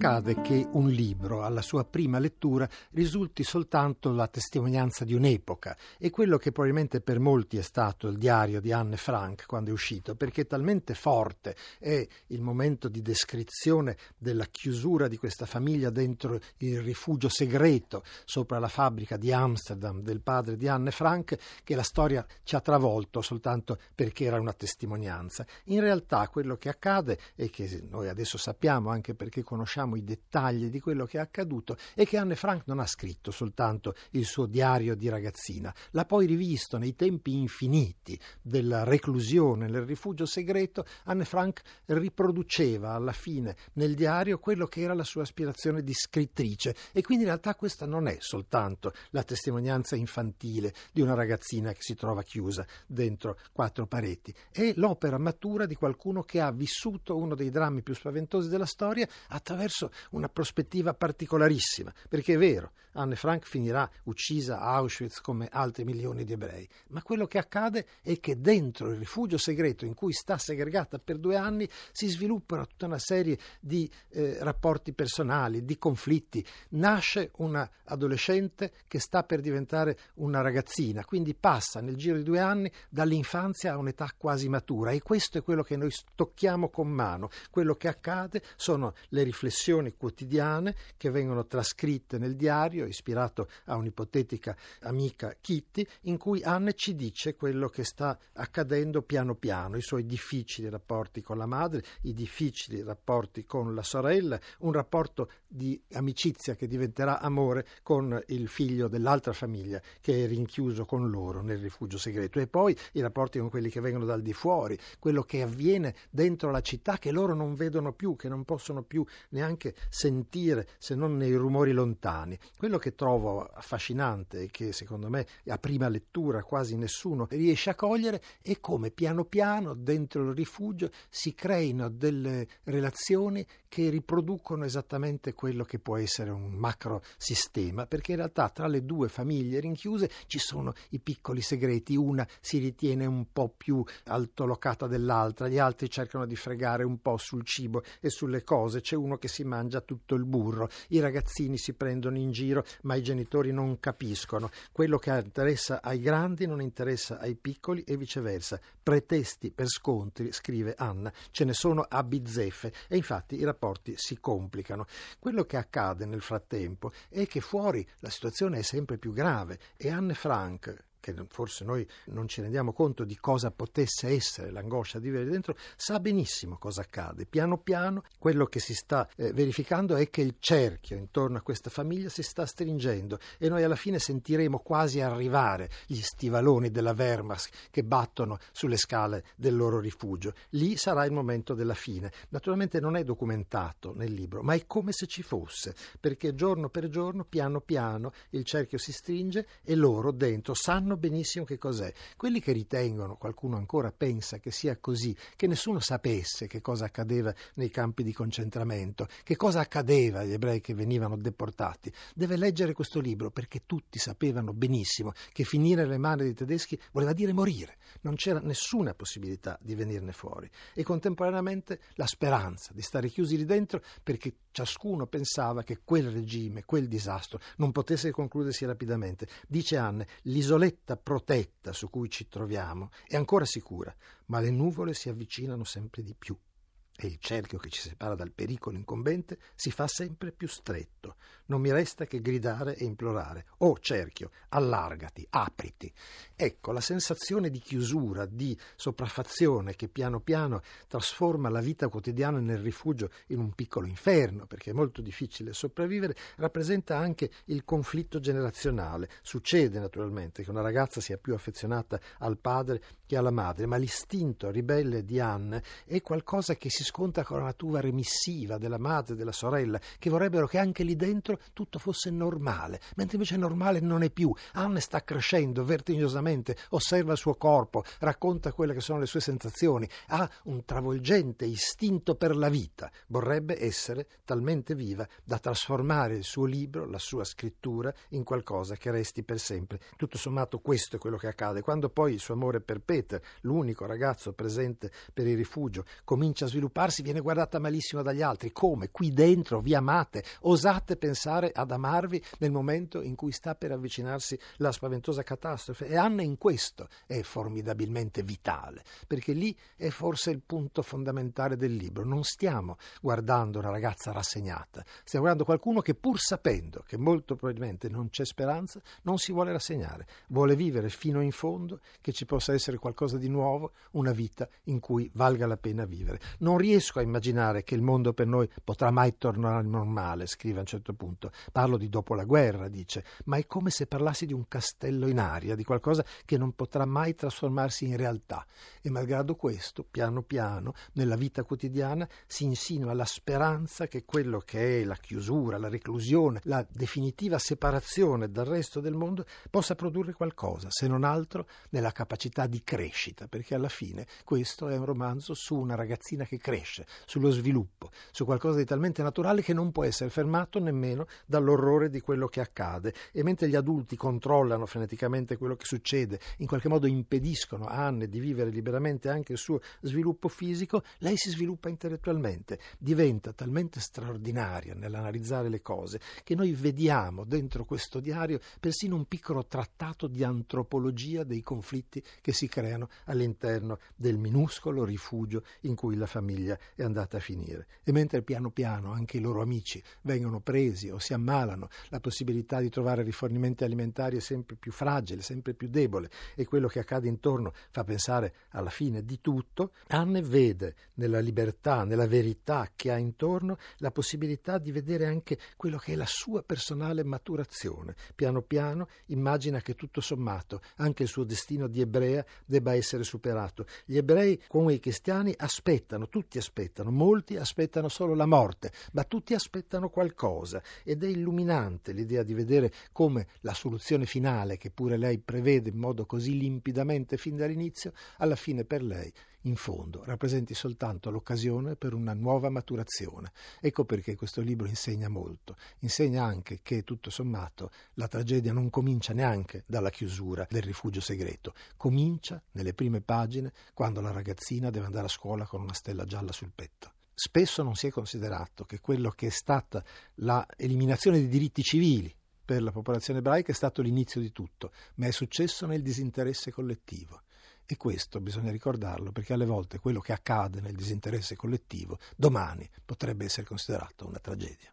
accade che un libro, alla sua prima lettura, risulti soltanto la testimonianza di un'epoca e quello che probabilmente per molti è stato il diario di Anne Frank quando è uscito, perché talmente forte è il momento di descrizione della chiusura di questa famiglia dentro il rifugio segreto sopra la fabbrica di Amsterdam del padre di Anne Frank che la storia ci ha travolto soltanto perché era una testimonianza. In realtà quello che accade e che noi adesso sappiamo anche perché conosciamo i dettagli di quello che è accaduto è che Anne Frank non ha scritto soltanto il suo diario di ragazzina, l'ha poi rivisto nei tempi infiniti della reclusione nel rifugio segreto. Anne Frank riproduceva alla fine nel diario quello che era la sua aspirazione di scrittrice. E quindi in realtà questa non è soltanto la testimonianza infantile di una ragazzina che si trova chiusa dentro quattro pareti, è l'opera matura di qualcuno che ha vissuto uno dei drammi più spaventosi della storia attraverso una prospettiva particolarissima, perché è vero, Anne Frank finirà uccisa a Auschwitz come altri milioni di ebrei, ma quello che accade è che dentro il rifugio segreto in cui sta segregata per due anni si sviluppano tutta una serie di eh, rapporti personali, di conflitti. Nasce una adolescente che sta per diventare una ragazzina, quindi passa nel giro di due anni dall'infanzia a un'età quasi matura e questo è quello che noi tocchiamo con mano. Quello che accade sono le riflessioni quotidiane che vengono trascritte nel diario, ispirato a un'ipotetica amica Kitty, in cui Anne ci dice quello che sta accadendo piano piano, i suoi difficili rapporti con la madre, i difficili rapporti con la sorella, un rapporto di amicizia che diventerà amore con il figlio dell'altra famiglia che è rinchiuso con loro nel rifugio segreto. E poi i rapporti con quelli che vengono dal di fuori, quello che avviene dentro la città che loro non vedono più, che non possono più neanche sentire se non nei rumori lontani. Quello che trovo affascinante e che secondo me a prima lettura quasi nessuno riesce a cogliere è come piano piano dentro il rifugio si creino delle relazioni che riproducono esattamente quello che può essere un macro sistema, perché in realtà tra le due famiglie rinchiuse ci sono i piccoli segreti, una si ritiene un po' più altolocata dell'altra, gli altri cercano di fregare un po' sul cibo e sulle cose, c'è uno che si mangia tutto il burro, i ragazzini si prendono in giro ma i genitori non capiscono, quello che interessa ai grandi non interessa ai piccoli e viceversa, pretesti per scontri, scrive Anna, ce ne sono a bizzeffe e infatti i rapporti si complicano. Quello che accade nel frattempo è che fuori la situazione è sempre più grave e Anne Frank, che forse noi non ci rendiamo conto di cosa potesse essere l'angoscia di vivere dentro, sa benissimo cosa accade. Piano piano quello che si sta eh, verificando è che il cerchio intorno a questa famiglia si sta stringendo e noi alla fine sentiremo quasi arrivare gli stivaloni della Wehrmacht che battono sulle scale del loro rifugio. Lì sarà il momento della fine. Naturalmente non è documentato nel libro, ma è come se ci fosse, perché giorno per giorno, piano piano, il cerchio si stringe e loro dentro sanno sanno benissimo che cos'è. Quelli che ritengono, qualcuno ancora pensa che sia così, che nessuno sapesse che cosa accadeva nei campi di concentramento, che cosa accadeva agli ebrei che venivano deportati, deve leggere questo libro perché tutti sapevano benissimo che finire nelle mani dei tedeschi voleva dire morire, non c'era nessuna possibilità di venirne fuori e contemporaneamente la speranza di stare chiusi lì dentro perché ciascuno pensava che quel regime, quel disastro non potesse concludersi rapidamente. Dice Anne, l'isoletta isoletta protetta su cui ci troviamo è ancora sicura, ma le nuvole si avvicinano sempre di più e il cerchio che ci separa dal pericolo incombente si fa sempre più stretto. Non mi resta che gridare e implorare. Oh cerchio, allargati, apriti. Ecco, la sensazione di chiusura, di sopraffazione che piano piano trasforma la vita quotidiana nel rifugio in un piccolo inferno, perché è molto difficile sopravvivere, rappresenta anche il conflitto generazionale. Succede naturalmente che una ragazza sia più affezionata al padre che alla madre, ma l'istinto ribelle di Anne è qualcosa che si scontra con la natura remissiva della madre e della sorella, che vorrebbero che anche lì dentro tutto fosse normale, mentre invece normale non è più. Anne sta crescendo vertiginosamente, osserva il suo corpo, racconta quelle che sono le sue sensazioni, ha un travolgente istinto per la vita, vorrebbe essere talmente viva da trasformare il suo libro, la sua scrittura, in qualcosa che resti per sempre. Tutto sommato questo è quello che accade. Quando poi il suo amore per Peter, l'unico ragazzo presente per il rifugio, comincia a sviluppare scomparsi viene guardata malissimo dagli altri. Come? Qui dentro vi amate, osate pensare ad amarvi nel momento in cui sta per avvicinarsi la spaventosa catastrofe. E Anna in questo è formidabilmente vitale, perché lì è forse il punto fondamentale del libro. Non stiamo guardando una ragazza rassegnata, stiamo guardando qualcuno che pur sapendo che molto probabilmente non c'è speranza, non si vuole rassegnare, vuole vivere fino in fondo che ci possa essere qualcosa di nuovo, una vita in cui valga la pena vivere. Non riesco a immaginare che il mondo per noi potrà mai tornare al normale, scrive a un certo punto. Parlo di dopo la guerra, dice, ma è come se parlassi di un castello in aria, di qualcosa che non potrà mai trasformarsi in realtà. E malgrado questo, piano piano, nella vita quotidiana si insinua la speranza che quello che è la chiusura, la reclusione, la definitiva separazione dal resto del mondo possa produrre qualcosa, se non altro nella capacità di crescita, perché alla fine questo è un romanzo su una ragazzina che cresce, sullo sviluppo, su qualcosa di talmente naturale che non può essere fermato nemmeno dall'orrore di quello che accade. E mentre gli adulti controllano freneticamente quello che succede, in qualche modo impediscono a Anne di vivere liberamente anche il suo sviluppo fisico, lei si sviluppa intellettualmente, diventa talmente straordinaria nell'analizzare le cose che noi vediamo dentro questo diario persino un piccolo trattato di antropologia dei conflitti che si creano all'interno del minuscolo rifugio in cui la famiglia è andata a finire. E mentre piano piano anche i loro amici vengono presi o si ammalano, la possibilità di trovare rifornimenti alimentari è sempre più fragile, sempre più debole e quello che accade intorno fa pensare alla fine di tutto, Anne vede nella libertà, nella verità che ha intorno la possibilità di vedere anche quello che è la sua personale maturazione. Piano piano immagina che tutto sommato anche il suo destino di ebrea debba essere superato. Gli ebrei come i cristiani aspettano, tutti aspettano, molti aspettano solo la morte, ma tutti aspettano qualcosa. Ed è illuminante l'idea di vedere come la soluzione finale, che pure lei prevede in modo così limpidamente fin dall'inizio, alla fine per lei in fondo rappresenti soltanto l'occasione per una nuova maturazione. Ecco perché questo libro insegna molto. Insegna anche che, tutto sommato, la tragedia non comincia neanche dalla chiusura del rifugio segreto, comincia nelle prime pagine quando la ragazzina deve andare a scuola con una stella gialla sul petto. Spesso non si è considerato che quello che è stata l'eliminazione dei diritti civili per la popolazione ebraica è stato l'inizio di tutto, ma è successo nel disinteresse collettivo. E questo bisogna ricordarlo perché alle volte quello che accade nel disinteresse collettivo domani potrebbe essere considerato una tragedia.